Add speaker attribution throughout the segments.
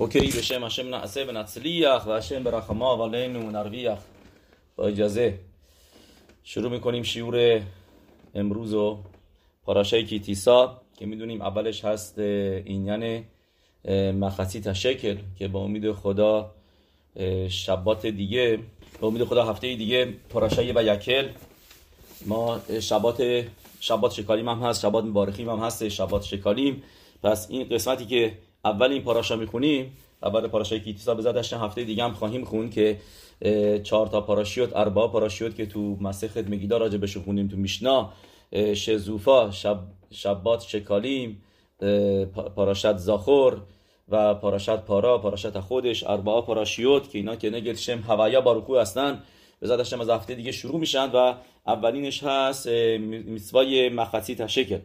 Speaker 1: اوکی بشم نعسه و نتسلیخ و هشم برخما و اجازه شروع می‌کنیم شیور امروز و پاراشای کیتیسا که می‌دونیم اولش هست اینیان مخصی تشکل که با امید خدا شبات دیگه با امید خدا هفته دیگه پاراشای و یکل ما شبات شبات شکالیم هم هست شبات مبارخیم هم هست شبات شکالیم پس این قسمتی که اول این پاراشا می‌خونیم اول پاراشای کیتیسا به زدش هفته دیگه هم خواهیم خون که چهار تا پاراشیوت اربعه پاراشیوت که تو مسخت مگیدا راجع بهش خونیم تو میشنا. شزوفا شب شبات شکالیم پاراشت زاخور و پاراشت پارا پاراشت خودش اربعه پاراشیوت که اینا که نگل شم هوایا باروکو هستن. به زدش از هفته دیگه شروع میشن و اولینش هست میسوای مخصی تشکل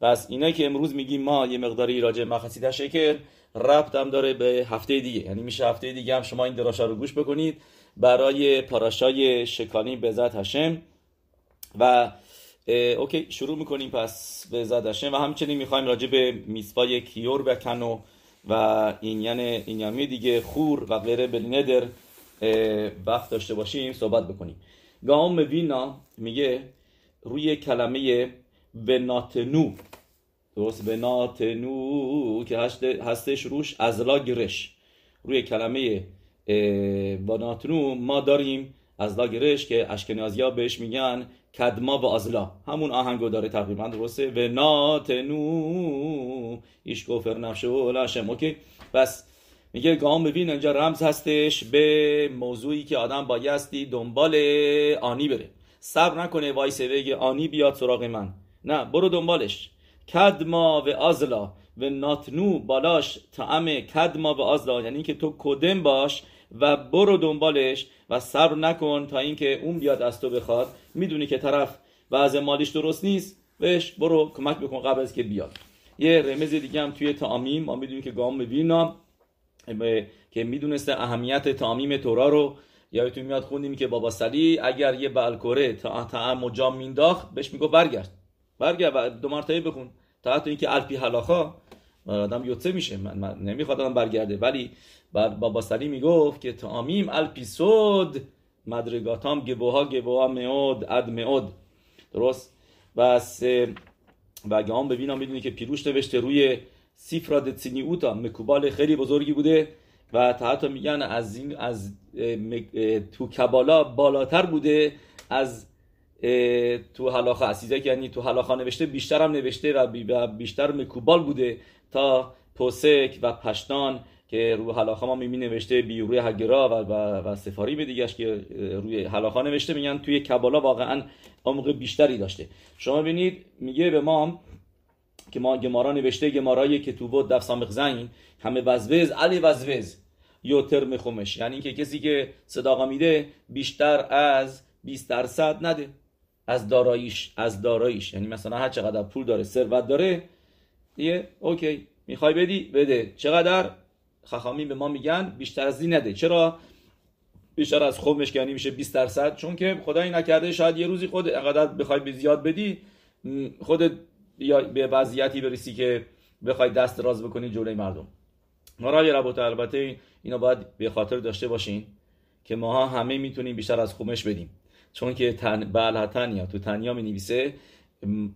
Speaker 1: پس اینا که امروز میگیم ما یه مقداری راجع مخصی تشکل ربط هم داره به هفته دیگه. یعنی میشه هفته دیگه هم شما این دراشا رو گوش بکنید برای پاراشای شکانی به ذات هشم. و اوکی شروع می‌کنیم پس به ذات هشم و همچنین می‌خوایم راجع به میسوای کیور بکنو و این یعنی این یعنی دیگه خور و غیره بلندر وقت داشته باشیم صحبت بکنیم. گام وینا میگه روی کلمه وناتنو درست وناتنو که هستش روش ازلا گرش روی کلمه وناتنو ما داریم ازلا گرش که اشکنازی ها بهش میگن کدما و ازلا همون آهنگو داره تقریبا درسته؟ وناتنو ایش گفر نفشه لاشم. اوکی. پس میگه گام ببین اینجا رمز هستش به موضوعی که آدم بایستی دنبال آنی بره. صبر نکنه وایسه بگه آنی بیاد سراغ من. نه برو دنبالش. کدما و ازلا و ناتنو بالاش طعم کدما و ازلا یعنی که تو کدم باش و برو دنبالش و صبر نکن تا اینکه اون بیاد از تو بخواد. می‌دونی که طرف وضع مالیش درست نیست بهش برو کمک بکن قبل از که بیاد. یه رمز دیگه هم توی تعامیم ما می‌دونیم که گام وینا که می‌دونسته اهمیت تعامیم تورا رو. یادتون میاد خوندیم که بابا سلی اگر یه بالکوره تا طعم و جام مینداخت بهش میگو برگرد. برگرد و دو مرتبه بخون. تا حتی اینکه الپی حلاخا آدم یوتسه میشه. من, من نمی‌خواد آدم برگرده. ولی بابا سلی می‌گفت که تعامیم الپی سود مدرگاتام گبوها گبوها میود اد میود درست؟ بس و هم ببینم می‌دونی که پیروش نوشته روی سیفراد تسینی اوتا. مکوبال خیلی بزرگی بوده و تا حتی میگن از این از تو کبالا بالاتر بوده از تو حلاخا عسیزه که یعنی تو حلاخا نوشته بیشتر هم نوشته و بیشتر مکوبال بوده تا پوسک و پشتان که روی حلاخا ما می‌بینی نوشته بیوروی هگرا و, و, و سفاری به دیگهش که روی حلاخا نوشته میگن توی کبالا واقعا عمق بیشتری داشته. شما ببینید میگه به ما که ما گمارا نوشته گمارای که تو بود دف سامخ زین همه وزوز علی وزوز یوتر مخومش یعنی که کسی که صداقا میده بیشتر از 20 درصد نده. از داراییش از داراییش. یعنی مثلا هر چقدر پول داره ثروت داره دیگه اوکی می‌خوای بدی؟ بده. چقدر؟ خخامی به ما میگن بیشتر از این نده. چرا؟ بیشتر از خمش یعنی میشه 20 درصد. چون که خدایی نکرده شاید یه روزی خود انقدر بخوای به زیاد بدی خودت یا به وضعیتی برسی که بخوای دست راز بکنی جلوی مردم. مرای ربط البته اینا باید به خاطر داشته باشین که ماها همه می‌تونیم بیشتر از خمش بدیم. چون که تن یا تو تنیا می نویسه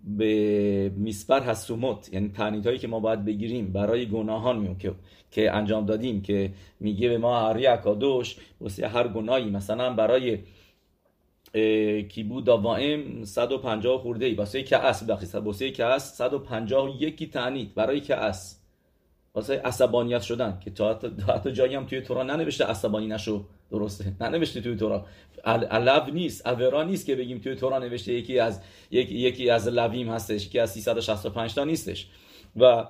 Speaker 1: به میسپر حسومت یعنی تنیت هایی که ما باید بگیریم برای گناهان میون که که انجام دادیم که میگه به ما هر اکادوش واسه هر گناهی. مثلا برای کیبو داوائم 150 خورده ای. واسه کعس بخی واسه کعس 151 تعنیت برای کعس واسه عصبانیت شدن که تا حتی جایی هم توی تورا ننوشته عصبانی نشو درسته؟ ننوشته توی تورا. علو نیست اورا نیست که بگیم توی تورا نوشته یکی از یکی, یکی از لویم هستش یکی از 365 تا نیستش. و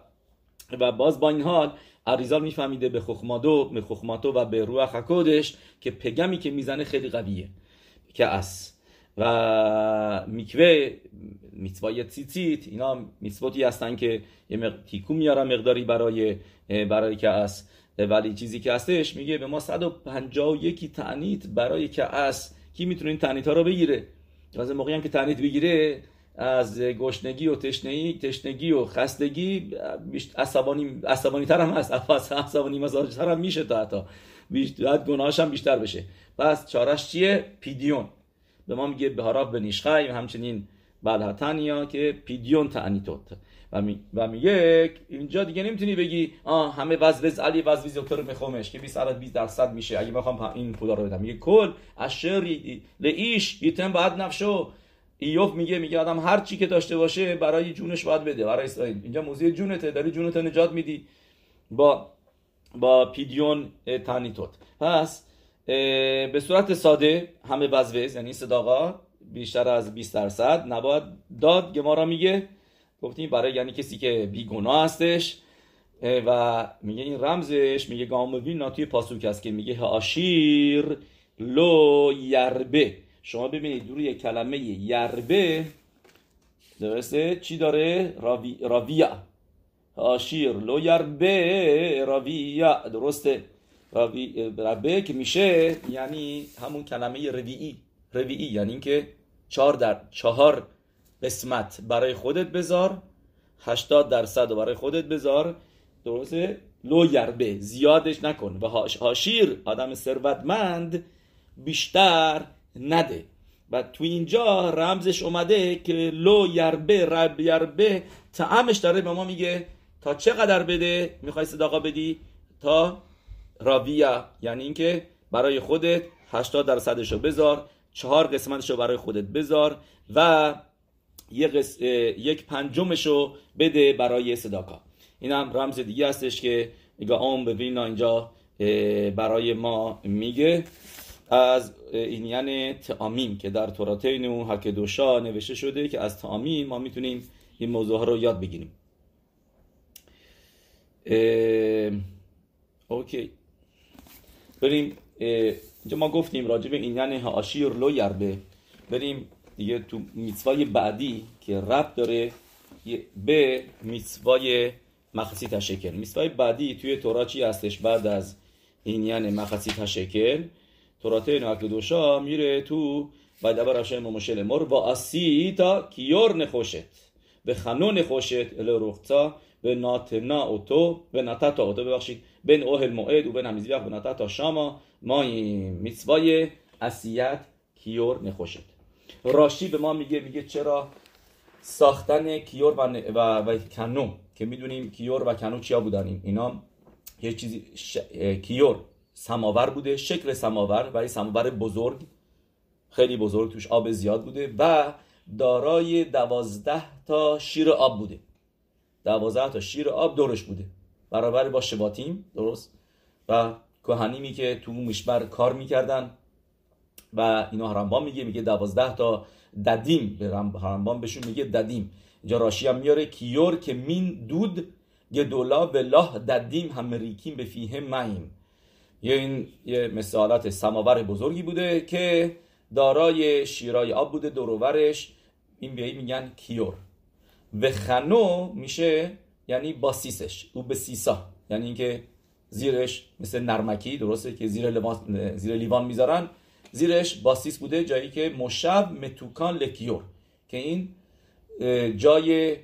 Speaker 1: و باز با این حال اریزال میفهمیده به خخمادو به خخماتو و به روح حکودش که پگمی که می‌زنه خیلی قویه. که اس. و میکوه میتوای تیتیت اینا میتواتی هستن که یه مق... تیکو میارن مقداری برای برای که اس ولی چیزی که هستش میگه به ما 151 تعنیت برای که اس کی می‌تونه این تعنیت ها رو بگیره از موقعی هم که تعنیت بگیره از گشنگی و تشنگی تشنگی و خستگی عصبانی عصبانی تر هم هست عصبانی مزاج تر هم میشه تا حتی بیشتر گناهش هم بیشتر بشه پس چارش چیه پیدیون به ما میگه بهاراب به نیشخای همچنین بعد که پیدیون تعنیتوت. و, می... و میگه اینجا دیگه نمی‌تونی بگی آه همه وز علی وز ویز دکتر میخومش که 20 20 درصد میشه. اگه بخوام این پولا رو بدم. میگه کل اشر لئیش یتم بعد نفشو. ایوف میگه میگه آدم هر چی که داشته باشه برای جونش باید بده برای اسرائیل. اینجا موزی جونته داری جونت نجات میدی با با پیدیون تانیتوت پس به صورت ساده همه وزوز یعنی صداقا بیشتر از 20 درصد نباید داد گمارا میگه. گفتیم برای یعنی کسی که بیگناه هستش و میگه این رمزش میگه گاموین توی پاسوک هست که میگه آشیر لو یربه. شما ببینید روی کلمه یربه درسته؟ چی داره؟ راوی، راویا. آشیر لو یربه راویا. درسته؟ راوی ربه که میشه یعنی همون کلمه رویی رویی یعنی اینکه چهار در چهار قسمت برای خودت بذار 80 درصد برای خودت بذار. درسته؟ لو یربه زیادش نکن و هاشیر آدم ثروتمند بیشتر نده. و تو اینجا رمزش اومده که لو یربه رب یربه تعمش داره به ما میگه تا چقدر بده؟ می‌خوای صداقا بدی؟ تا راویا یعنی اینکه برای خودت 80 درصدشو بذار. چهار قسمتشو برای خودت بذار و یک پنجمشو بده برای صداقا. این هم رمز دیگه هستش که نگاه آم ببین اینجا برای ما میگه. از این یعنی تعامیم که در توراتین و حکدوشا نوشته شده که از تعامیم ما می‌تونیم این موضوع ها رو یاد بگیریم. اوکی. بریم اینجا ما گفتیم راجع به این یعنی هاشیر لو یربه. بریم دیگه تو میتوای بعدی که رب داره به میتوای مخصی تشکل میتوای بعدی توی تورا چی هستش بعد از این یعنی مخصی تشکل تورات دوشا میره تو بعد دبر افشه ممشل مر و تا کیور نخوشت. به خنو نخوشت الى رختا. به ناتنا اوتو. به نتتا اوتو ببخشید. بین اوهل موعد و بین همیزیح و نتتا شاما. ما این میتوای اسیت کیور نخوشت. راشی به ما میگه میگه چرا ساختن کیور و, و, و کنو که می‌دونیم کیور و کنو چیا بودن؟ اینا یه چیزی ش... کیور سماور بوده شکل سماور برای سماور بزرگ خیلی بزرگ توش آب زیاد بوده و دارای دوازده تا شیر آب بوده. دوازده تا شیر آب دورش بوده. برابر با شباتیم درست؟ و کهانیمی که تو مشبر کار می‌کردن و اینا رمبان میگه میگه دوازده تا ددیم به رمبان بهشون میگه ددیم. اینجا راشی هم میاره کیور که مین دود گدولا به لاه ددیم هم ریکیم به فیه مهیم. یه این یه مثالات سماور بزرگی بوده که دارای شیرای آب بوده دروورش. این بیایی میگن کیور. و خنو میشه یعنی باسیسش او به سیسا. یعنی اینکه زیرش مثل نرمکی درسته که زیر, لیوان, زیر لیوان می‌ذارن. زیرش باسیس بوده جایی که مشب متوکان لکیور که این جای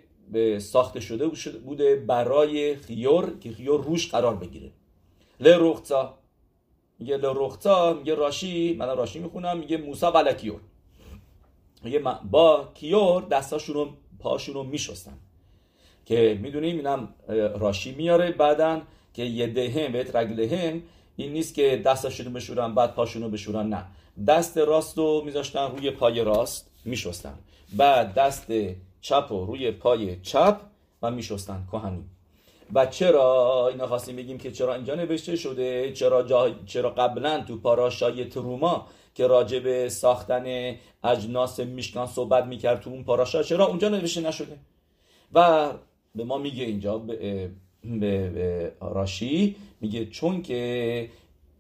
Speaker 1: ساخته شده بوده برای خیور که خیور روش قرار بگیره. لرختا میگه لرختا میگه راشی من راشی می‌خونم. میگه موسا و لکیور. میگه با کیور دستاشون رو پاشون رو میشستن. که می‌دونیم اینم راشی میاره بعدا. که یه دهم بهت رگلهم این نیست که دستشون بشورن بعد پاشون رو بشورن نه. دست راست رو میذاشتن روی پای راست میشستن. بعد دست چپ رو روی پای چپ و میشستن. کهنی و چرا اینا خواستیم بگیم که چرا اینجا نوشته شده؟ چرا جا... چرا قبلا تو پاراشای تروما که راجع به ساختن اجناس میشکان صحبت می‌کرد تو اون پاراشا چرا اونجا نوشته نشده؟ و به ما میگه اینجا به, راشی میگه چون که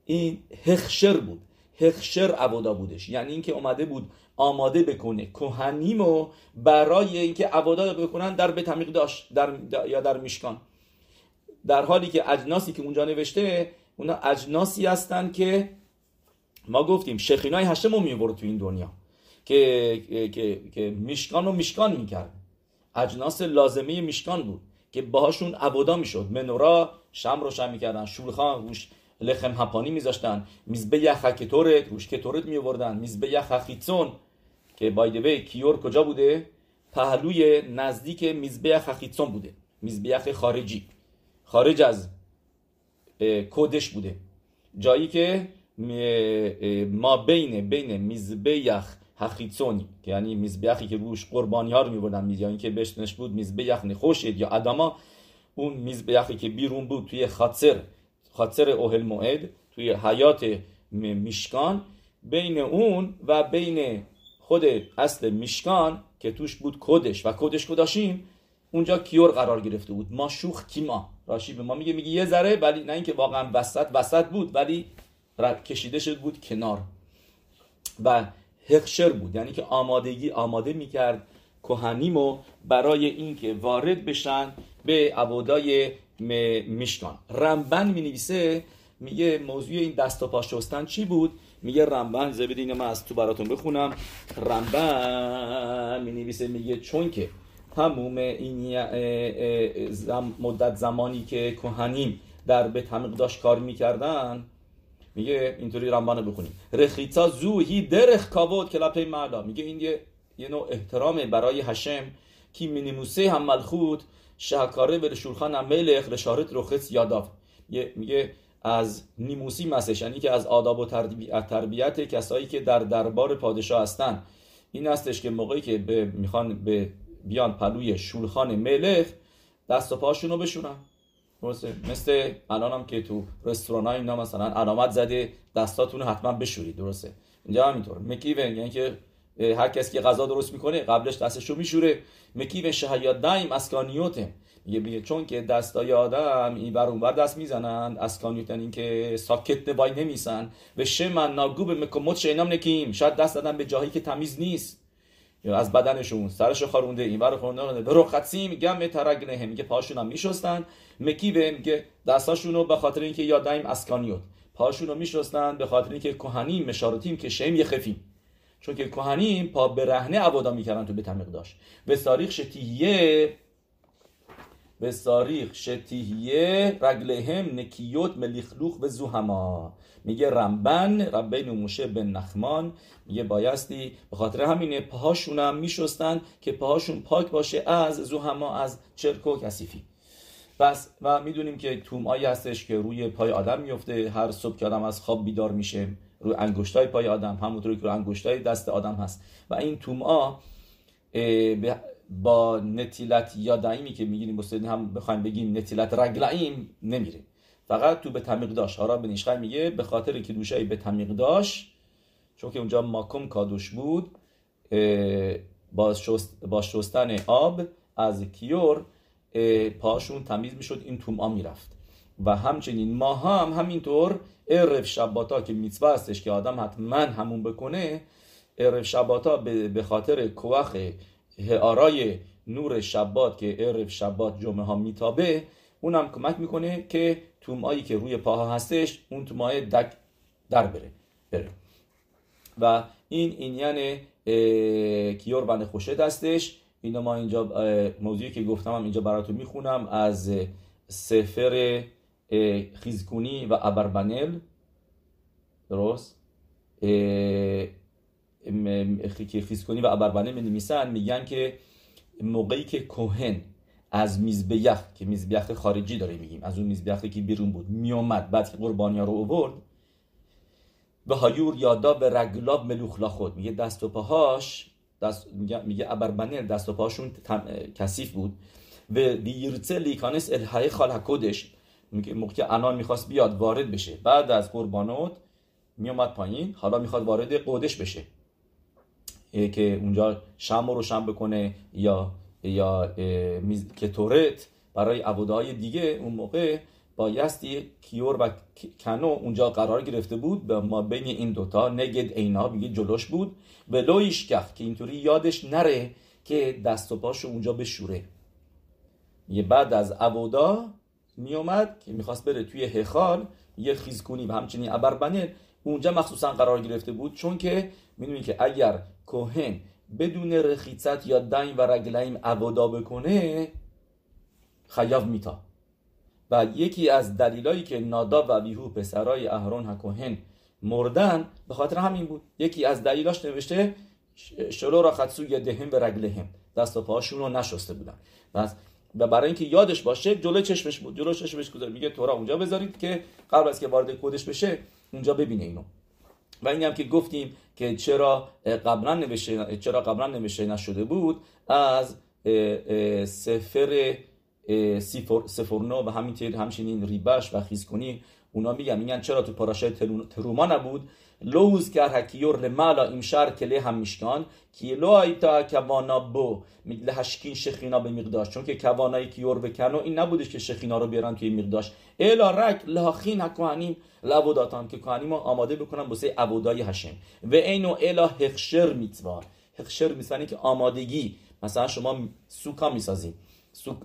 Speaker 1: این هخشر بود. هخشر عبودا بودش. یعنی اینکه اومده بود آماده بکنه. کهنیمو برای اینکه عبودا بکنن در به تمیق داشت در یا در میشکان. در حالی که اجناسی که اونجا نوشته اونا اجناسی هستن که ما گفتیم شخینای هشم رو می‌برد تو این دنیا که, که, که میشکان رو میشکان می‌کرد. اجناس لازمه میشکان بود. که باهاشون عبودا می‌شد. منورا شم روشن می‌کردن شولخان روش لخم هپانی میذاشتن. میزبه یخ کتورت روش کتورت میوردن میزبه یخ خیتسون که بایدوی کیور کجا بوده؟ پهلوی نزدیک میزبه خیتسون بوده. میزبه خارجی. خارج از کودش بوده. جایی که ما بین بین میزبیخ هخیتسونی که یعنی میزبیخی که روش قربانی ها رو میبردن یا اینکه بهش بود میزبیخ نخوشید یا ادما اون میزبیخی که بیرون بود توی خاطر خاطر اوهل موعد توی حیات میشکان بین اون و بین خود اصل میشکان که توش بود کدش و کدش کداشیم اونجا کیور قرار گرفته بود. ما شوخ کیما. راشی به ما میگه میگه یه ذره ولی نه اینکه واقعا وسط وسط بود ولی کشیده شد بود کنار. و هخشر بود. یعنی که آمادگی آماده می‌کرد کهنیمو برای اینکه وارد بشن به عبودای میشکان رمبن می نویسه میگه موضوع این دست و پا شستن چی بود؟ میگه رمبن زبید من از تو براتون بخونم. رمبن می نویسه میگه چون که تموم این مدت زمانی که کهنیم در به تمیق داشت کار می‌کردن میگه اینطوری رمبان بخونیم رخیتا زوهی درخ کاود کلاپی مردا. میگه این یه, یه نوع احترام برای هشم کی مینیموسه هم ملخوت شهکاره به شورخان هم ملخ لشارت رخص یاداف. میگه از نیموسی مسش یعنی که از آداب و تربیت کسایی که در دربار پادشاه هستن. این هستش که موقعی که به می‌خوان به بیان پلوی شولخان ملخ دست و پاشون رو بشونن مثل الان هم که تو رستوران های اینا مثلا علامت زده دستاتون حتما بشورید. درسته. اینجا همینطور. مکیون یعنی که هر کسی که غذا درست می‌کنه قبلش دستشو میشوره. مکیون شهیاد دایم اسکانیوته. میگه میگه چون که دستای آدم این بر اون بر دست می‌زنن اسکانیوتن این که ساکت نبای نمیسن. به شمن ناگو به مکموت شینام نکیم. شاید دست دادن به جایی که تمیز نیست. از بدنشون سرش خارونده این بر خورونده به رخصی میگم ترگنه میگه پاشون هم میشستن مکیوه میگه دستاشون رو به خاطر اینکه یادایم اسکانیوت. پاشون رو میشستن به خاطر اینکه کهنیم مشارتیم که شیم یه خفیم. چون که کهنیم پا به رهنه عبادا می‌کردن تو به تمیق داشت. به تاریخ شتیه به تاریخ شتیه رگلهم نکیوت ملیخلوخ و زوهما میگه رمبن ربین موشه بن نخمان. میگه بایستی به خاطر همینه پاهاشون هم میشستن که پاهاشون پاک باشه از زوهما از چرک و کسیفی پس و می‌دونیم که تومایی هستش که روی پای آدم میفته هر صبح که آدم از خواب بیدار میشه روی انگشتای پای آدم همونطوری که روی انگشتای دست آدم هست. و این توما با نتیلت یادعیمی که می‌گیریم بسید هم بخوایم بگیم نتیلت رگلعیم نمیره. فقط تو به تمیق داشت هارا به نشخه میگه به خاطر که دوشایی به تمیق داشت چون که اونجا ماکم کادوش بود با, شست با شستن آب از کیور پاشون تمیز می‌شد این توما می‌رفت. و همچنین ما هم همینطور عرف شباتا که میتوا هستش که آدم حتما همون بکنه عرف شباتا به خاطر کوخ آرای نور شبات که عرف شبات جمعه ها میتابه اونم کمک می‌کنه که تومایی که روی پاها هستش اون تومای دک در بره بره. و این این یعنی کیور بند خوشه دستش اینو ما اینجا موضوعی که گفتم هم اینجا براتون می‌خونم از سفر خیزکونی و ابربنل. درست؟ خیزکونی و ابربنل می میگن که موقعی که کوهن از میزبیخ که میزبیخ خارجی داره میگیم از اون میزبیخی که بیرون بود. میومد بعد که قربانی ها رو اوورد به هایور یادا به رگلاب ملوخلا خود میگه دست و پاهاش دست میگه ابربنر دست و پاشون کثیف بود. و دیرچه لیکانس الهای خال کدش میگه موقع انان می‌خواست بیاد وارد بشه. بعد از قربانات میومد پایین. حالا می‌خواد وارد قودش بشه. که اونجا شم رو روشن بکنه یا یا که تورت برای عبودهای دیگه اون موقع بایستی کیور و کنو اونجا قرار گرفته بود. به ما بین این دوتا نگد اینا بگید جلوش بود. و لویش که اینطوری یادش نره که دست و پاشو اونجا بشوره. یه بعد از عبودا میومد که می‌خواست بره توی هخال یه خیزکونی و همچنین ابربنه اونجا مخصوصا قرار گرفته بود. چون که می‌دونید که اگر کوهن بدون رخیصت یا دین و رگلیم عبادا بکنه خیاف میتا. و یکی از دلیلایی که ناداب و بیهو پسرای اهرون هکوهن مردن به خاطر همین بود یکی از دلیلاش نوشته شلو را خدسو دهم به رگلهم دست و پاهاشون رو نشسته بودن. بس و برای اینکه یادش باشه جلو چشمش بود. جلو چشمش گذار میگه تورا اونجا بذارید که قبل از که وارد کودش بشه اونجا ببینه اینو. و این هم که گفتیم که چرا قبلا نوشته چرا قبلا نوشته نشده بود از سفر سفرنا و همینطور همچنین ریبش و خیزکنی اونا میگن میگن چرا تو پاراشای تروما نبود؟ لوز که حکیور لمالا این شهر کلی هم میشکان که لو ایتا کوانا بو لهشکین شخینا به مقداش. چون که کوانای کیور بکنو این نبودش که شخینا رو بیارن که مقداش. الا رک لهاخین هکوانیم لبوداتان که کوانیم آماده بکنن بسه عبودای هشم و اینو الا هخشر میتوا. هخشر می‌توانی که آمادگی. مثلا شما سوکا می‌سازید سوک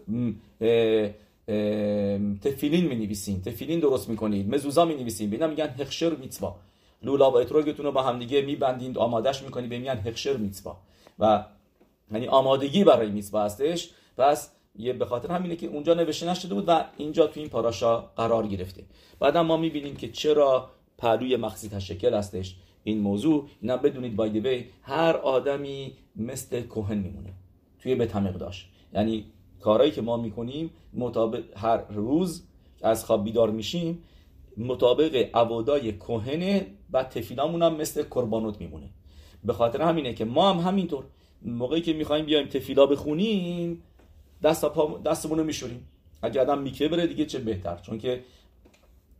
Speaker 1: تفیلین می نویسین تفیلین درست می‌کنید. مزوزا می نویسین بینا میگن هخشر میتوا. لولا و اتروگتون رو با هم دیگه میبندین آمادش می‌کنی به میگن هخشر میتوا. و یعنی آمادگی برای میتوا هستش. پس یه به خاطر همینه که اونجا نوشته نشده بود و اینجا تو این پاراشا قرار گرفته. بعدا ما می‌بینیم که چرا پهلوی مخصی تشکل هستش. این موضوع اینا بدونید بایدوی هر آدمی مثل کوهن میمونه توی به داشت یعنی کارهایی که ما می‌کنیم مطابق هر روز از خواب بیدار میشیم مطابق عبادای کوهنه و تفیلامون هم مثل قربانوت میمونه. به خاطر همینه که ما هم همینطور. موقعی که می‌خوایم بیایم تفیلا بخونیم دست پا دستمون رو میشوریم. اگه آدم میکه بره دیگه چه بهتر؟ چون که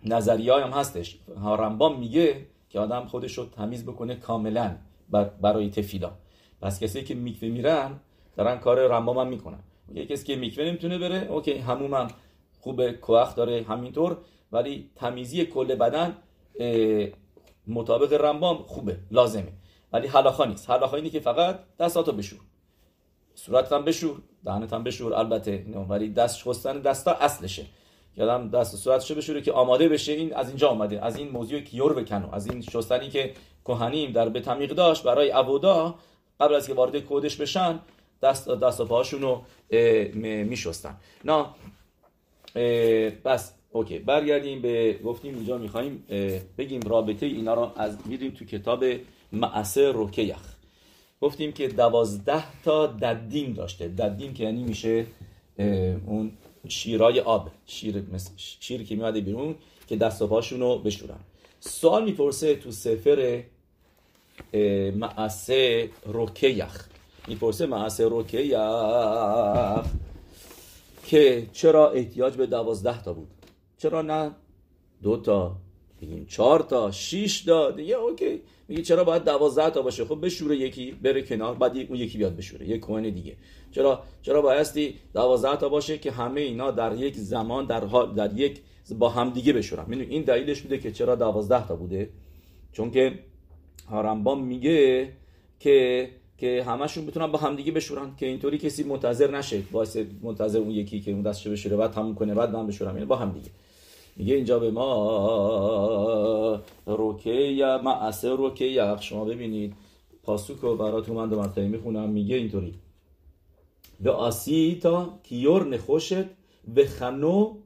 Speaker 1: نظریه هم هستش. رمبام میگه که آدم خودش رو تمیز بکنه کاملا برای تفیلا پس کسی که میکوه میرن دارن کار رمبام هم می‌کنن. یه کسی که میکوه نمی‌تونه بره اوکی هموم هم خوب کوخ داره همینطور ولی تمیزی کل بدن مطابق رمبام خوبه لازمه. ولی حلاخا نیست. حلاخا اینه که فقط دستاتو بشور. صورت هم بشور. دهنت هم بشور. البته ولی دست شستن دستا اصلشه. یادم دست صورتشو بشوره که آماده بشه. این از اینجا آمده از این موضوع کیور بکنو از این شستنی که کهنیم در به تمیق داشت برای عبودا قبل از که وارد کودش بشن دست دست و رو میشستن. نه بس اوکی. برگردیم به گفتیم اینجا می‌خوایم بگیم رابطه اینا رو از میریم تو کتاب معسه روکیخ گفتیم که دوازده تا ددیم داشته. ددیم که یعنی میشه اون شیرای آب. شیر شیر که میاده بیرون که دست و پاشون رو بشورن. سوال می‌پرسه تو سفر معسه روکیخ می‌پرسه معسه روکیخ که چرا احتیاج به دوازده تا بود؟ چرا نه؟ دو تا. بگیم. چهار تا شیش تا. دیگه اوکی. میگه چرا باید دوازده تا باشه؟ خب بشوره یکی بره کنار بعد اون یکی بیاد بشوره. یک کوهن دیگه. چرا؟ چرا بایستی دوازده تا باشه که همه اینا در یک زمان در حال در یک با هم دیگه بشورن. می‌دونی؟ این دلیلش بوده که چرا دوازده تا بوده. چون که هارمبام میگه که که همشون بتونن با همدیگه بشورن. که اینطوری کسی منتظر نشه. واسه منتظر اون یکی که اون دستش بشوره بعد تموم کنه بعد من بشورم یعنی با هم دیگه میگه اینجا به ما روکه معسه روکه شما ببینید پاسوک رو براتون من دو می‌خونم. میگه اینطوری. به آسیتا کیور نخوشت و خنو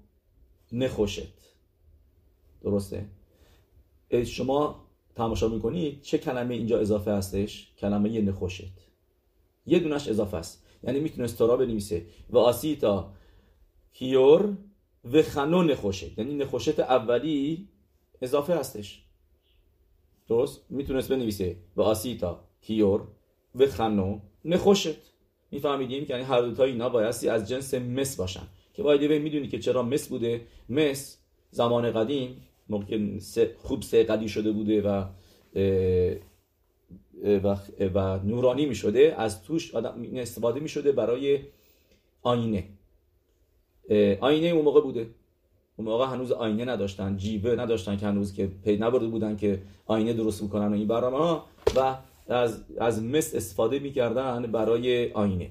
Speaker 1: نخوشت. درسته؟ شما تماشا می‌کنید چه کلمه اینجا اضافه هستش؟ کلمه نخوشت. یه دونش اضافه است. یعنی می‌تونست تورا بنویسه. و آسیتا کیور و خنو نخوشت یعنی نخوشت اولی اضافه هستش درست می‌تونست بنویسه و آسیتا کیور و خنو نخوشت میفهمیدیم که یعنی هر دوتا اینا بایستی از جنس مس باشن که باید می‌دونی که چرا مس بوده مس زمان قدیم موقع خوب سیقلی شده بوده و و, و نورانی می شده از توش آدم استفاده می شده برای آینه آینه اون موقع بوده. اون موقع هنوز آینه نداشتن جیبه نداشتن که هنوز که پی نبرده بودن که آینه درست می‌کنن و این برنامه ها و از, از مس استفاده می‌کردن برای آینه.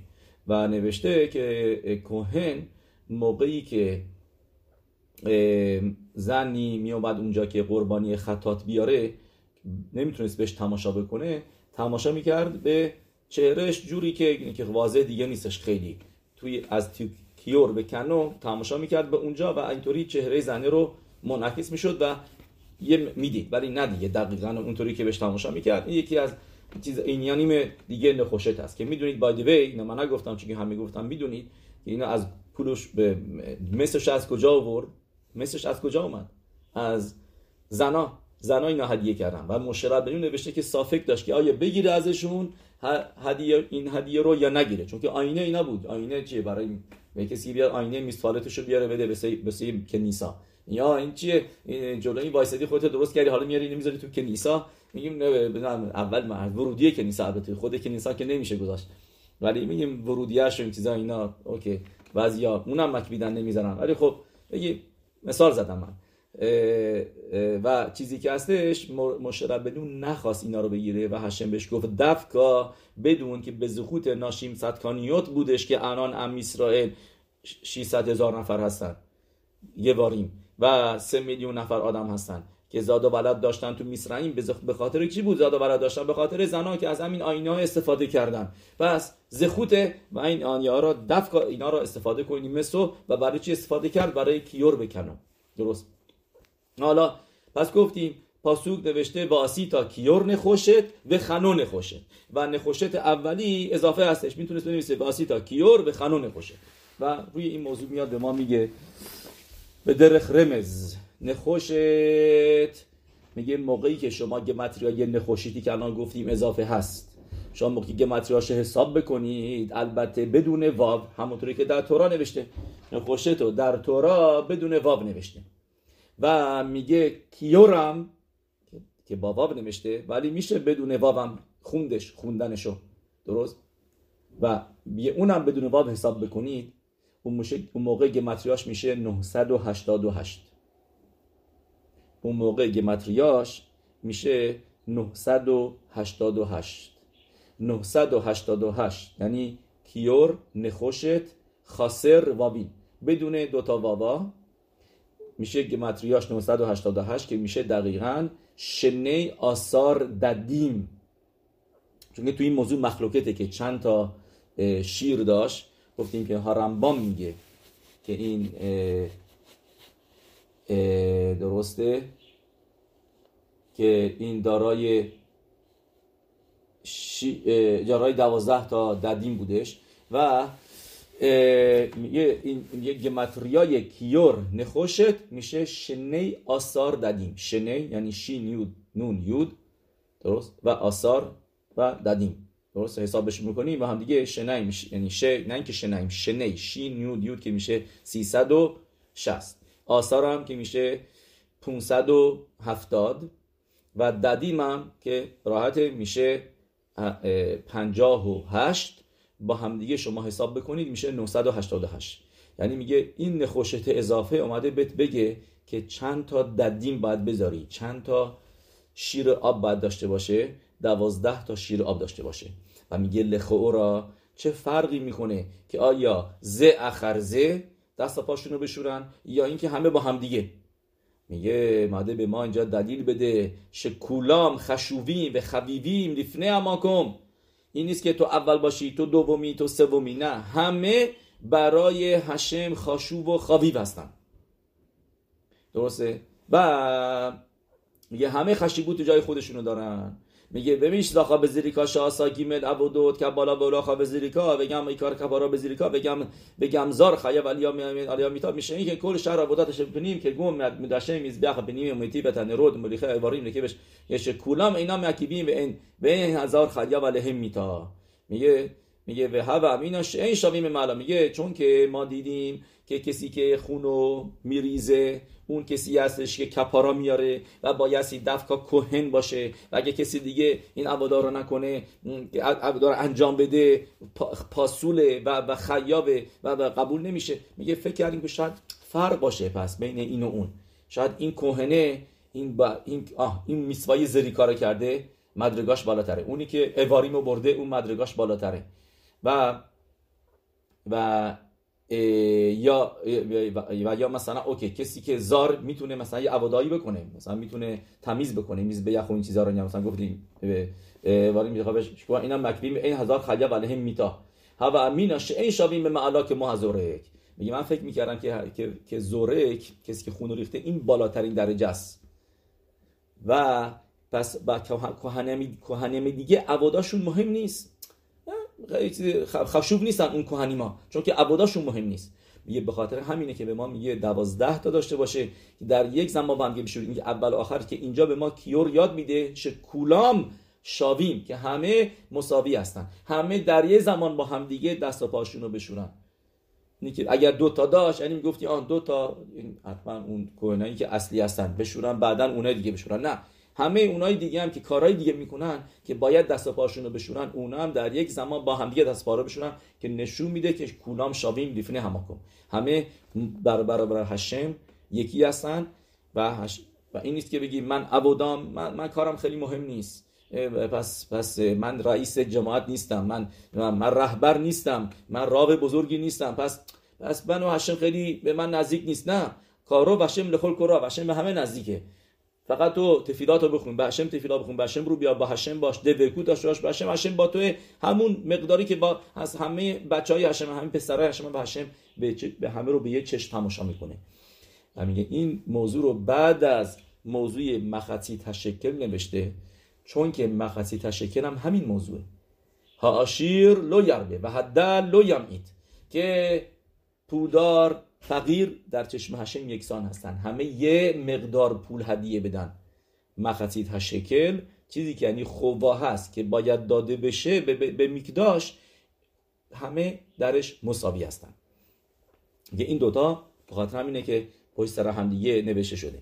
Speaker 1: و نوشته که کوهن موقعی که زنی می اومد اونجا که قربانی خطات بیاره نمی‌تونست بهش تماشا بکنه تماشا می‌کرد به چهرهش جوری که که واضح دیگه نیستش خیلی. توی از کیور به کنو تماشا می‌کرد به اونجا و اینطوری چهره زنه رو منعکس می‌شد و یه می‌دید. ولی نه دیگه دقیقا اونطوری که بهش تماشا می‌کرد. این یکی از چیز اینیانیم دیگه نخوشت هست که می‌دونید بای دی وی من نگفتم چون همه گفتم می‌دونید که اینا از پولش به مثلش از کجا آورد؟ مثلش از کجا اومد؟ از زنا. زنا اینا هدیه کردن. و مشرب بریم نوشته که صافک داشت که آیا بگیره ازشون هدیه این هدیه رو یا نگیره. چون که آینه اینا بود. آینه چیه؟ برای به کسی بیاد آینه میز رو بیاره بده به سه کنیسا یا این چیه؟ این جلوی وایسادی خودت درست کردی. حالا میاری نمی‌ذاری تو کنیسا میگیم نه اول ورودی کنیسا البته. خود کنیسا که نمیشه گذاشت. ولی میگیم ورودیش این چیزا اینا. اوکی. بعضیا اونم مکبیدن نمی‌ذارن. ولی خب بگی مثال زدم من. و چیزی که هستش مشرب بدون نخواست اینا رو بگیره و هشم بهش گفت دفکا بدون که به زخوت ناشیم صدکانیوت بودش که الان ام اسرائیل 600 هزار نفر هستن. یه واریم و سه میلیون نفر آدم هستن که زاد و ولد داشتن تو میسرائیم به خاطر چی بود زاد و ولد داشتن؟ به خاطر زنان که از همین آینه ها استفاده کردن. پس زخوت و این آنیه ها را دفع اینا را استفاده کنیم. مثل و برای چی استفاده کرد؟ برای کیور بکنم. درست؟ حالا پس گفتیم پاسوک نوشته واسی تا کیور نخوشت و خنو نخوشت. و نخوشت اولی اضافه هستش می‌تونست بنویسه واسی تا کیور و خنو نخوشت. و روی این موضوع میاد به ما میگه به درخ رمز نخوشت. میگه موقعی که شما گمتریا یه نخوشیتی که الان گفتیم اضافه هست. شما موقعی گمتریاش حساب بکنید البته بدون واو همونطوری که در تورا نوشته. نخوشت رو در تورا بدون واو نوشته. و میگه کیورم که با واو نوشته ولی میشه بدون واوم خوندش خوندنشو. درست؟ و اونم بدون واو حساب بکنید. اون, موقع گمتریاش میشه 988 اون موقع گمتریاش میشه 988 988 یعنی کیور نخوشت خاسر وابین بدون دوتا واوا میشه گمتریاش 988 که میشه دقیقا شنه آثار ددیم. چون تو این موضوع مخلوقته که چند تا شیر داشت گفتیم که هارمبام میگه که این درسته؟ که این دارای دارای دوازده تا ددیم بودش. و این یه گمتریای کیور نخوشت میشه شنه آثار ددیم شنه یعنی شین یود نون یود درست؟ و آثار و ددیم درست؟ حسابش می‌کنیم و هم دیگه شنیم یعنی ش نه اینکه شنیم شنی شین یود یود که میشه 360 آثار هم که میشه 570 و ددیم هم که راحت میشه 58 با همدیگه شما حساب بکنید میشه 988 یعنی میگه این نخوشت اضافه اومده بهت بگه که چند تا ددیم باید بذاری. چند تا شیر آب باید داشته باشه؟ دوازده تا شیر آب داشته باشه. و میگه لخورا. چه فرقی می‌کنه که آیا ز اخر ز دست پاشون رو بشورن یا اینکه همه با هم دیگه؟ میگه ماده به ما اینجا دلیل بده. شکولام خشوویم و خبیویم لفنه اماکم این نیست که تو اول باشی تو دومی تو سومی. نه همه برای هشم خاشوب و خاویو هستن. درسته؟ و میگه همه خشیبو تو جای خودشونو دارن. میگه بمیش داخا به زیریکا شاسا گیمل ابودود که بالا بالا خا به زیریکا بگم ای کار کبارا به زیریکا بگم بگم زار خیا ولی علیا میتا میشه. این که کل شهر عبوداتش بنیم که گم مدشه میز بیاخ بنیم میتی بتن رود ملیخه ایواریم که بش یش کولام اینا مکیبیم به این به این هزار خیا ولی هم میتا میگه میگه و هوا امیناش این شاویم مالا. میگه چون که ما دیدیم که کسی که خونو میریزه اون کسی هستش که کپارا میاره و بایستی دفکا کوهن باشه و اگه کسی دیگه این عبادا رو نکنه عبادا انجام بده پاسوله و, خیابه و, قبول نمیشه. میگه فکر کردیم که شاید فرق باشه پس بین این و اون. شاید این کوهنه این با این آه این میسوای زری کار کرده مدرگاش بالاتره. اونی که اواریمو برده اون مدرگاش بالاتره. و و یا و یا مثلا اوکی کسی که زار می‌تونه مثلا یه عبادایی بکنه مثلا می‌تونه تمیز بکنه میز به یخ این چیزا رو مثلا گفتیم ولی میخوابش اینا مکبیم این هزار خلیه هم میتا. هوا امیناش این شابیم به معلا که ما زورک. میگه من فکر می‌کردم که که, که زورک کسی که خون ریخته این بالاترین درجه است. و پس با کهنمی دیگه عباداشون مهم نیست. خشوب نیستن اون کهنیما چون که عباداشون مهم نیست. میگه به خاطر همینه که به ما میگه دوازده تا داشته باشه که در یک زمان با هم بشوریم میگه اول آخر که اینجا به ما کیور یاد میده چه کولام شاویم که همه مساوی هستن. همه در یه زمان با هم دیگه دست و پاشون رو بشورن. اگر دو تا داشت یعنی می‌گفتی آن دو تا حتما اون کوهنایی که اصلی هستن بشورن بعدا اونای دیگه بشورن. نه. همه اونای دیگه هم که کارهای دیگه می‌کنن که باید دست و پاشون رو بشورن اونا هم در یک زمان با هم دیگه دست پا رو بشورن که نشون میده که کولام شاویم لیفنه هماکم. همه بر هشم یکی هستن و, هش... و این نیست که بگی من عبودام من, من کارم خیلی مهم نیست. پس پس من رئیس جماعت نیستم من من رهبر نیستم من راو بزرگی نیستم. پس پس من و هشم خیلی به من نزدیک نیست نه. کارو هشم لخل کرا هشم به همه نزدیکه. فقط تو تفیلات رو بخون به هشم تفیلات بخون به رو بیا با هشم باش دوکو داشته باش به هشم هشم با تو همون مقداری که با از همه بچه های هشم همه پسرای هشم به هشم به, همه رو به یه چشم تماشا می‌کنه. و میگه این موضوع رو بعد از موضوع مخطی تشکل نوشته چون که مخصی تشکر هم همین موضوعه. هاشیر لو یربه و حدل لو یمید که پولدار فقیر در چشم هشم یکسان هستن. همه یه مقدار پول هدیه بدن. مخصی تشکل چیزی که یعنی خوبا هست که باید داده بشه به, به, میکداش همه درش مساوی هستن. این دوتا بخاطر همینه که پشت سر هم دیگه نوشته شده.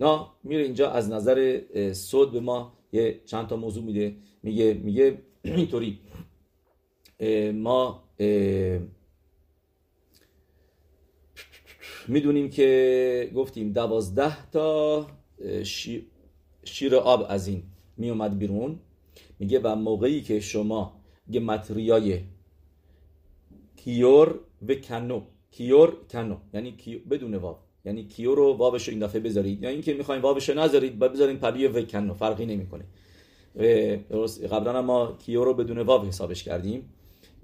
Speaker 1: نه میره اینجا از نظر صد به ما یه چند تا موضوع میده. میگه میگه اینطوری. ما می‌دونیم که گفتیم دوازده تا شیر آب از این میومد بیرون. میگه و موقعی که شما גימטריה ی כיור וכנו כיור כנו یعنی بدون ו یعنی כיור رو ו ش رو این دفعه بذارید. یا اینکه می‌خواین ו ش رو نذارید با بذارین پری وکن فرقی نمی‌کنه. درست قبلا ما כיור رو بدون ו حسابش کردیم.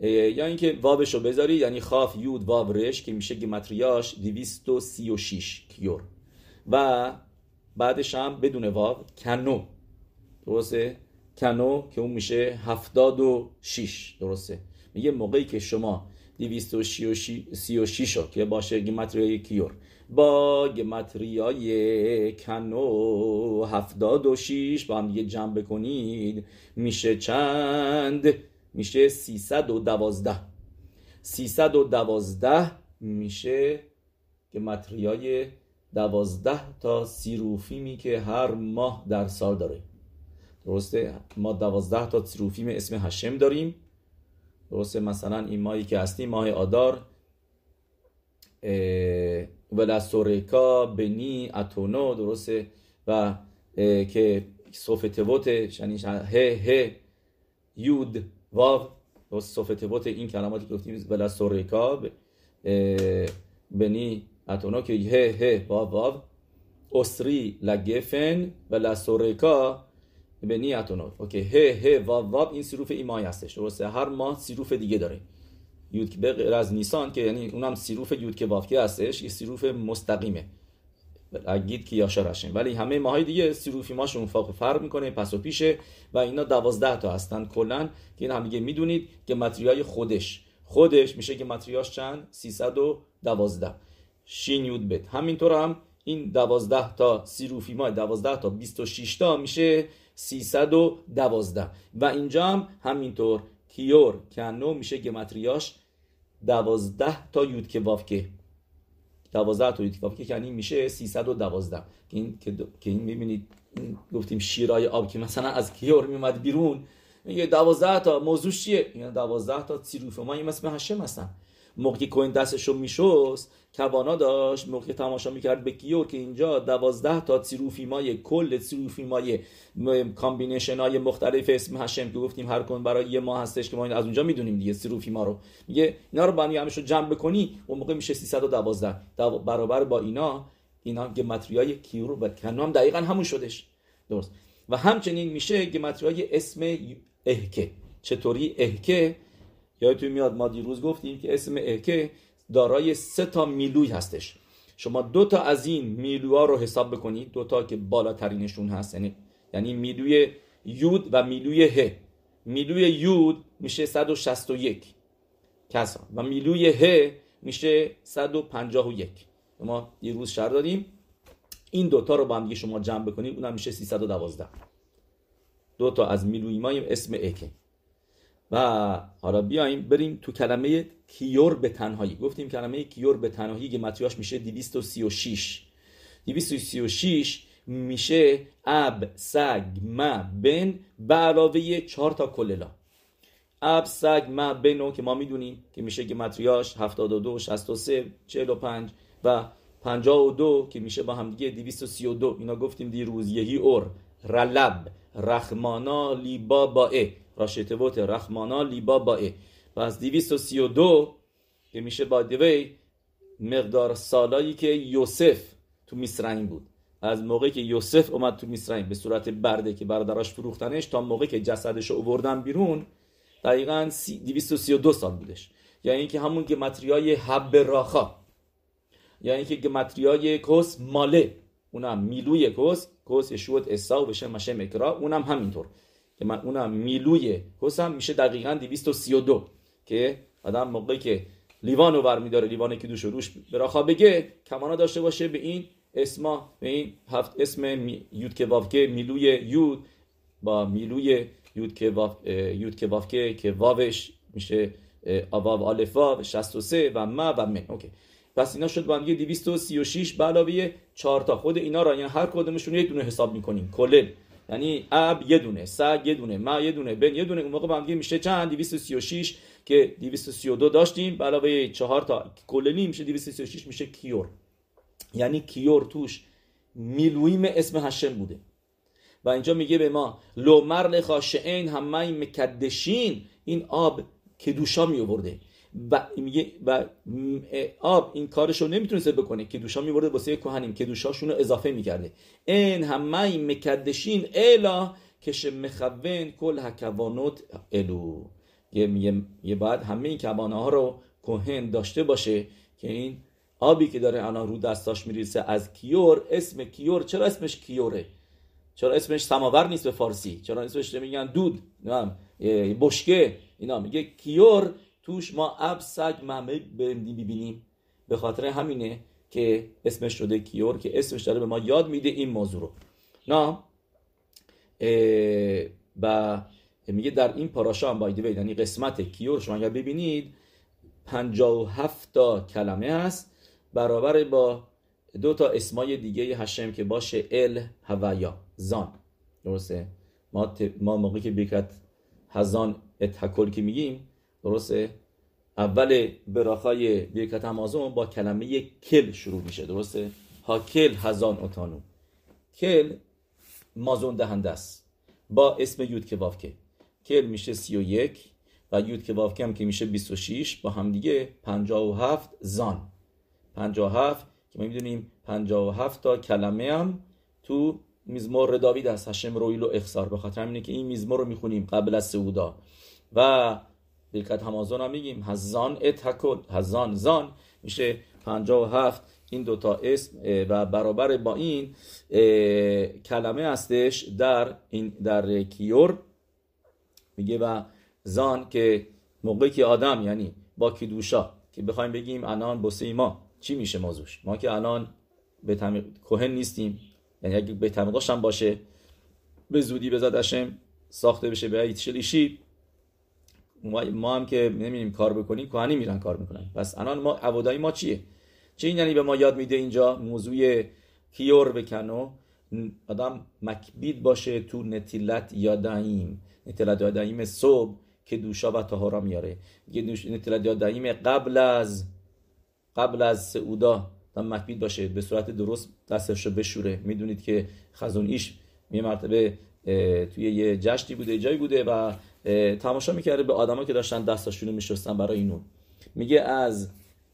Speaker 1: یا اینکه ו ش رو بذارید یعنی כף יוד וו ריש که میشه גימטריה ش 236 כיור. و بعدش هم بدون واب کنو. درسته؟ کنو که اون میشه 76 درسته؟ میگه موقعی که شما 236 رو که باشه گمتریای کیور. با گمتریای کنو هفتاد و شیش با هم یه جمع بکنید میشه چند؟ میشه سیصد و دوازده. سیصد و دوازده میشه گمتریای دوازده تا سیروفیمی که هر ماه در سال داره. درسته؟ ما دوازده تا سیروفیم اسم هشم داریم. درسته؟ مثلا این ماهی که هستیم ماه آدار ولسوریکا بنی اتونو درسته؟ و که صوف تبوت یعنی ه ه یود واو صوف تبوت این کلماتی که گفتیم ولسوریکا بنی اتونو که ه ه واو واو اسری لگفن ولسوریکا بنی اتونو اوکی ه ه واو واو این سروف ایمای هستش. درسته هر ماه سروف دیگه داره. یود به غیر از نیسان که یعنی اونم سیروف یود که وافکی هستش یه سیروف مستقیمه. اگید که یاشار هشم ولی همه ماهای دیگه سیروفی ماشون فرق فرق می‌کنه پس و پیشه و اینا دوازده تا هستن کلا که این هم دیگه می‌دونید که متریای خودش خودش میشه که متریاش چند 312 شین یود بت همینطور هم این دوازده تا سیروفی ما دوازده تا 26 تا میشه 312 و اینجا هم همینطور کیور کنو میشه گمتریاش دوازده تا یود که وافکه دوازده تا یود که یعنی میشه سیصد و دوازده. که این, که این می‌بینید گفتیم شیرای آب که مثلا از כיור میومد بیرون میگه دوازده تا موضوع چیه؟ این دوازده تا צירוף. ما این مثل השם هستن. موقعی כהן دستش رو میشست כוונה داشت موقع تماشا می‌کرد به כיור که اینجا دوازده تا צירופים ای کل צירופים ای combination های مختلف اسم השם که گفتیم هر کن برای یه ماه هستش که ما از اونجا می‌دونیم دیگه צירופים ا رو. میگه اینا رو با هم رو جمع بکنی اون موقع میشه 312 برابر با اینا اینا گمتریای کیور و کنو هم دقیقا همون شدش درست. و همچنین میشه گمتریای اسم اهکه. چطوری؟ اهکه یادتون میاد ما دیروز گفتیم که اسم اهکه دارای سه تا میلوی هستش. شما دو تا از این میلوها رو حساب بکنید. دو تا که بالاترینشون هست. یعنی یعنی میلوی یود و میلوی ه. میلوی یود میشه 161 کسا. و میلوی ه میشه 151 ما دیروز شر دادیم. این دوتا رو با هم دیگه شما جمع بکنید. اونم میشه 312 دو تا از میلوی ما اسم اکه و حالا بیایم بریم تو کلمه کیور به تنهایی. گفتیم کلمه کیور به تنهایی که متریاش میشه 236 236 میشه اب سگ ما بن به علاوه 4 تا کللا اب سگ ما بنو که ما می‌دونیم که میشه که متریاش 72 63 45 و 52 که میشه با هم دیگه 232 اینا گفتیم دیروز یهی اور رلب رحمانا لیبا با راشتبوت رحمانا لیبا با و از 232 که میشه با دوی مقدار سالایی که یوسف تو میسرین بود. از موقعی که یوسف اومد تو میسرین به صورت برده که برادراش فروختنش تا موقعی که جسدش رو اووردن بیرون دقیقا 232 سال بودش. یعنی اینکه همون گمتریای حب راخا. یعنی اینکه گمتریای کس ماله. اونم میلوی کس کس یشوت اسا و مشه مکرا. اونم همینطور. که من اونم میلوی کس هم میشه دقیقا 232 که آدم موقعی که لیوان رو برمیداره لیوان که دوش روش براخا بگه کمانا داشته باشه به این اسما به این هفت اسم یود که وافکه میلوی یود با میلوی یود که واف یود که وافکه که واوش میشه آواو آلف واو 63 و ما و من اوکی. پس اینا شد با هم 236 به علاوه 4 تا. خود اینا را یعنی هر کدومشون یه دونه حساب می‌کنیم. کلل یعنی اب یه دونه سگ یه دونه ما یه دونه بن یه دونه اون موقع با هم میشه چند؟ 236 که 232 داشتیم. به علاوه 4 تا کللی میشه 236 میشه کیور. یعنی کیور توش میلویم اسم هشم بوده. و اینجا میگه به ما لو مرل خاشعین همه مکدشین این آب کدوشا می آورده و میگه و آب این کارش رو نمی‌تونسته بکنه. که دوشا میورده واسه کهنیم که دوشاشون رو اضافه می‌کرده. این همه مکدشین الا کش مخون کل هکوانوت الو یه, یه بعد همه این کبانه ها رو کهن داشته باشه که این آبی که داره الان رو دستاش میریسه از کیور اسم کیور. چرا اسمش کیوره؟ چرا اسمش سماور نیست به فارسی؟ چرا اسمش میگن دود؟ بشکه. اینا میگه کیور توش ما اب سگ مهمه ببینیم. به خاطر همینه که اسمش شده کیور که اسمش داره به ما یاد میده این موضوع رو. نه و میگه در این پاراشا هم بایده یعنی قسمت کیور شما اگر ببینید 57 تا کلمه هست. برابر با دو تا اسمای دیگه هشم که باشه ال هویا زان. درسته؟ ما, ما موقعی که بیکت هزان اتحکل که میگیم درسته؟ اول براخای بیرکت همازون با کلمه کل شروع میشه درسته؟ ها کل هزان اوتانو. کل مازون دهنده است. با اسم یود که وافکه کل میشه سی و یک و یود که وافکه هم که میشه 26 با هم دیگه 57 زان. 57 که ما می‌دونیم 57 تا کلمه هم تو میزمور داوید است هشم رویل و اخسار. به خاطر اینه که این میزمور رو می‌خونیم قبل از سعودا. و برکت همازون هم میگیم. هزان اتحکل هزان زان. میشه 57 این دوتا اسم و برابر با این کلمه هستش در این در کیور. میگه و زان که موقعی که آدم یعنی با کیدوشا که بخوایم بگیم الان بسه ما. چی میشه موضوعش؟ ما که الان به تمیق کوهن نیستیم. یعنی اگه به هم باشه به زودی بزدشم ساخته بشه به ایتشلیشی ما هم که نمی‌دونیم کار بکنیم کهانی میرن کار می‌کنن. پس الان ما عبادای ما چیه؟ چه این یعنی به ما یاد میده اینجا موضوع کیور بکنو آدم مکبید باشه تو نتیلت یادعیم نتیلت یادعیم صبح که دوشا و تهارا میاره. میگه نتیلت یادعیم قبل از قبل از سعودا و مکبید باشه. به صورت درست دستش رو بشوره. می‌دونید که خزون ایش یه مرتبه توی یه جشتی بوده جایی بوده و تماشا می‌کرده به آدما که داشتن دستاشون رو میشستن برای اینو میگه از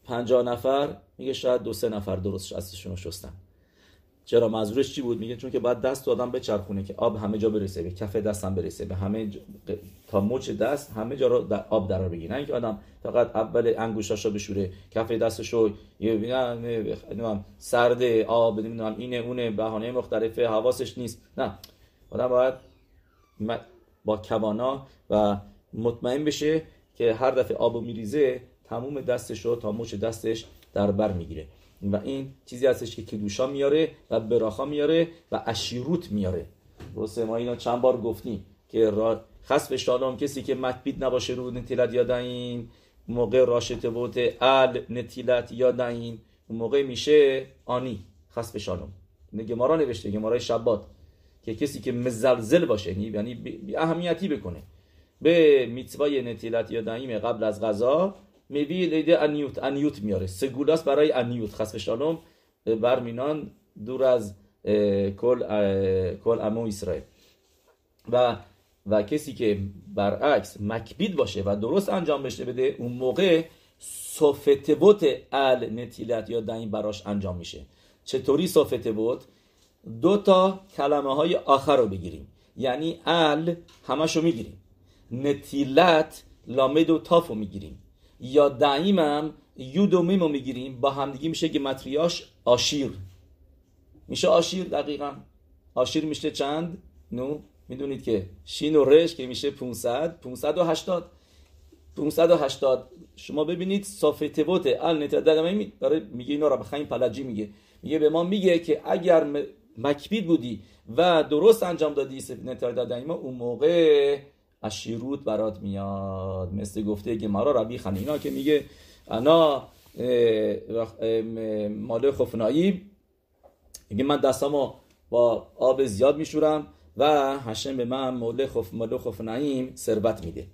Speaker 1: پنجاه نفر میگه شاید دو سه نفر درست دستشون رو شستن. چرا منظورش چی بود؟ میگه چون که بعد دست آدم بچرخونه که آب همه جا برسه به کف دستم برسه به همه جا... تا مچ دست همه جا رو در آب در بگیره. نه اینکه آدم فقط اول انگوشاشو بشوره کف دستشو یه سرد آب نمی‌دونم اینه اونه بهانه مختلفه حواسش نیست. نه. آدم باید با کوانا و مطمئن بشه که هر دفعه آبو میریزه تموم دستش رو تا مچ دستش در بر می‌گیره. و این چیزی هستش که کدوشا میاره و براخا میاره و اشیروت میاره. درسته؟ ما اینو چند بار گفتیم که را خصف شالام کسی که مکبید نباشه رو نتیلت یادین موقع راشت بوت ال نتیلت یادین. موقع میشه آنی خصف شالام گمارا نوشته گمارای شبات. که کسی که مزلزل باشه یعنی بی اهمیتی بکنه. به میتوای نتیلت یادین قبل از غذا میبی لیده انیوت انیوت میاره. سگولاس برای انیوت. خصف شالوم برمینان دور از کل کل امو اسرائیل. و و کسی که برعکس مکبید باشه و درست انجام بشه بده اون موقع صفتبوت ال نتیلت یا دین براش انجام میشه. چطوری صفتبوت دو تا کلمه های آخر رو بگیریم. یعنی ال همشو می‌گیریم. نتیلت لامد و تاف رو می‌گیریم. یا دعیمم یود و میم رو می‌گیریم. با همدیگی میشه که متریاش آشیر. میشه آشیر دقیقا. آشیر میشه چند؟ نو. می‌دونید که شین و رش که میشه 500 580 580 شما ببینید صافه تبوت ال نتدقمه برای میگه اینا را بخوایم پلجی میگه. میگه به ما میگه که اگر مکبید بودی و درست انجام دادی نتر دادن اون موقع اشیروت برات میاد. مثل گفته مرا ربی خنینا که میگه انا مال خفنایی میگه من دستامو با آب زیاد میشورم و هشم به من مال خف مال خفناییم ثروت میده.